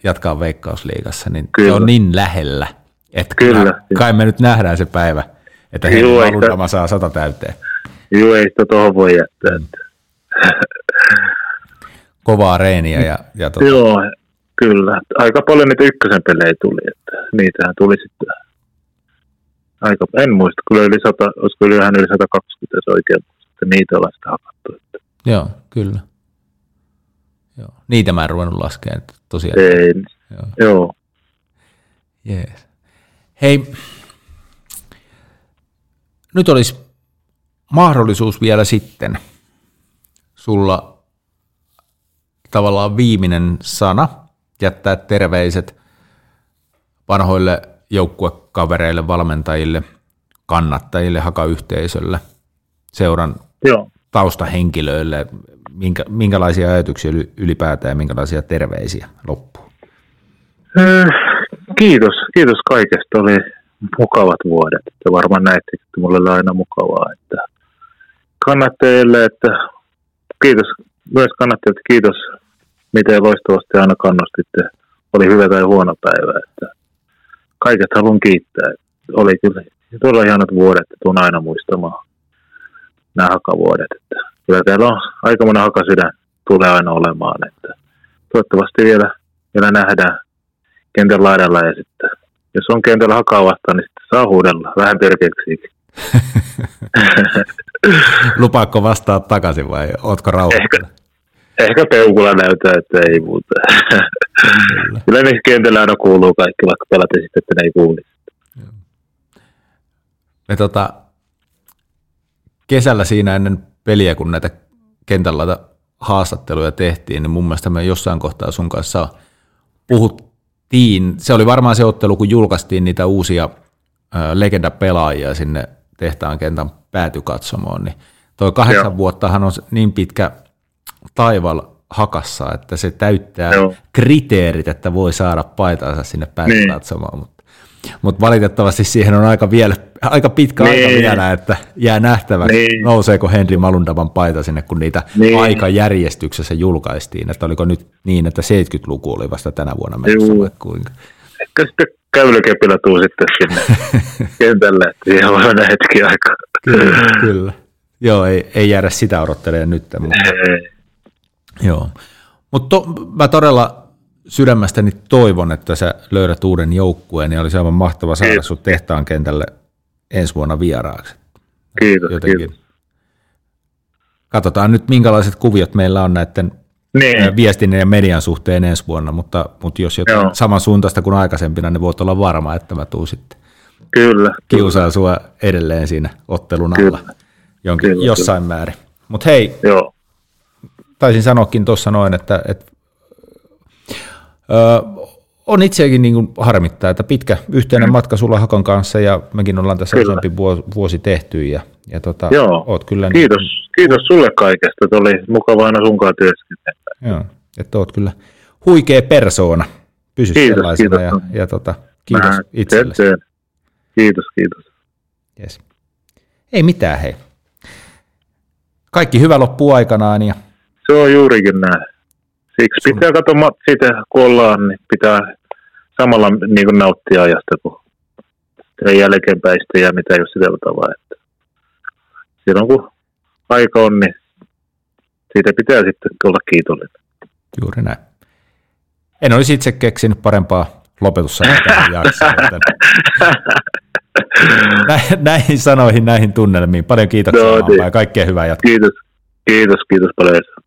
jatkaa Veikkausliigassa, niin Kyllä. se on niin lähellä, että Kyllä. kai me nyt nähdään se päivä, että Heino Valundama saa sata täyteen. Joo, ei sitä tuohon voi jättää. Mm. Kovaa reeniä. Ja, ja tuota... Joo, kyllä. Aika paljon niitä ykkösen pelejä tuli, että niitähän tuli sitten aika, en muista, kyllä yli 100, olisiko yli vähän yli 120, jos oikein että niitä ollaan sitä hakattu. Että. Joo, kyllä. Joo. Niitä mä en ruvennut laskemaan tosiaan. Ei, joo. joo. Yes. Hei, nyt olisi mahdollisuus vielä sitten sulla tavallaan viimeinen sana jättää terveiset vanhoille joukkuekavereille, valmentajille, kannattajille, hakayhteisölle, seuran Joo. taustahenkilöille, minkä, minkälaisia ajatuksia ylipäätään ja minkälaisia terveisiä loppuun? Äh, kiitos, kiitos kaikesta. Oli mukavat vuodet. Että varmaan näette, että mulle oli aina mukavaa. Että kannattajille, että kiitos myös kannattajille, kiitos miten loistavasti aina kannustitte. Oli hyvä tai huono päivä. Että kaiket haluan kiittää. Oli kyllä todella hienot vuodet, että tuun aina muistamaan nämä hakavuodet. Että kyllä täällä on aika monen hakasydän tulee aina olemaan, että toivottavasti vielä, vielä nähdään kentän laidalla ja sitten jos on kentällä hakaa vastaan, niin sitten saa huudella vähän perkeeksikin. Lupaako vastaa takaisin vai ootko rauhoittunut? Ehkä, ehkä peukulla näyttää, että ei muuta. Kyllä, Kyllä ne kentällä aina kuuluu kaikki, vaikka pelaten sitten, että ne ei kuulu. Me tota, kesällä siinä ennen peliä, kun näitä kentällä haastatteluja tehtiin, niin mun mielestä me jossain kohtaa sun kanssa puhuttiin, se oli varmaan se ottelu, kun julkaistiin niitä uusia legendapelaajia sinne tehtaan kentän päätykatsomoon, niin toi kahdeksan Joo. vuottahan on niin pitkä taival hakassa, että se täyttää Joo. kriteerit, että voi saada paitansa sinne päätykatsomoon, niin. mutta mutta valitettavasti siihen on aika, vielä, aika pitkä niin. aika vielä, että jää nähtäväksi, niin. nouseeko Henri Malundavan paita sinne, kun niitä niin. aikajärjestyksessä julkaistiin, että oliko nyt niin, että 70-luku oli vasta tänä vuonna menossa vai kuinka? Ehkä sitten kävelykepillä tuu sitten sinne kentälle, että siihen voi mennä hetki aikaa. Kyllä, kyllä. Joo, ei, ei jäädä sitä odottelemaan nyt. Mutta, joo. Mutta to, mä todella sydämestäni toivon, että sä löydät uuden joukkueen ja olisi aivan mahtava saada sinut tehtaan kentälle ensi vuonna vieraaksi. Kiitos, Jotenkin. kiitos. Katsotaan nyt, minkälaiset kuviot meillä on näiden niin. viestinnän ja median suhteen ensi vuonna, mutta, mutta jos jotain Joo. samansuuntaista kuin aikaisempina, niin voit olla varma, että mä tuun sitten kyllä, kiusaa sua edelleen siinä ottelun alla kyllä. Jonkin, kyllä, jossain kyllä. määrin. Mutta hei, Joo. Taisin sanoakin tuossa noin, että, että on itseäkin niin kuin harmittaa, että pitkä yhteinen mm. matka sulla Hakon kanssa ja mekin ollaan tässä kyllä. useampi vuosi tehty ja, ja tota, Joo. oot kyllä... Kiitos, niin, kiitos sulle kaikesta, että oli mukava aina sunkaan työskentelyä. Joo, että oot kyllä huikea persoona, pysy kiitos, sellaisena kiitos. ja, ja tota, kiitos Mä itsellesi. Teen. Kiitos, kiitos. Yes. Ei mitään, hei. Kaikki hyvä loppuu aikanaan. Ja... Se on juurikin näin. Siksi pitää katsoa matsia, kun ollaan, niin pitää samalla niin kuin nauttia ajasta, kun jälkeenpäin sitten jää mitään just sillä tavalla. Että silloin kun aika on, niin siitä pitää sitten olla kiitollinen. Juuri näin. En olisi itse keksinyt parempaa lopetussanoja tähän jaksoon. näihin sanoihin, näihin tunnelmiin. Paljon kiitoksia no, niin. ja kaikkea hyvää jatkoa. Kiitos, kiitos, kiitos paljon.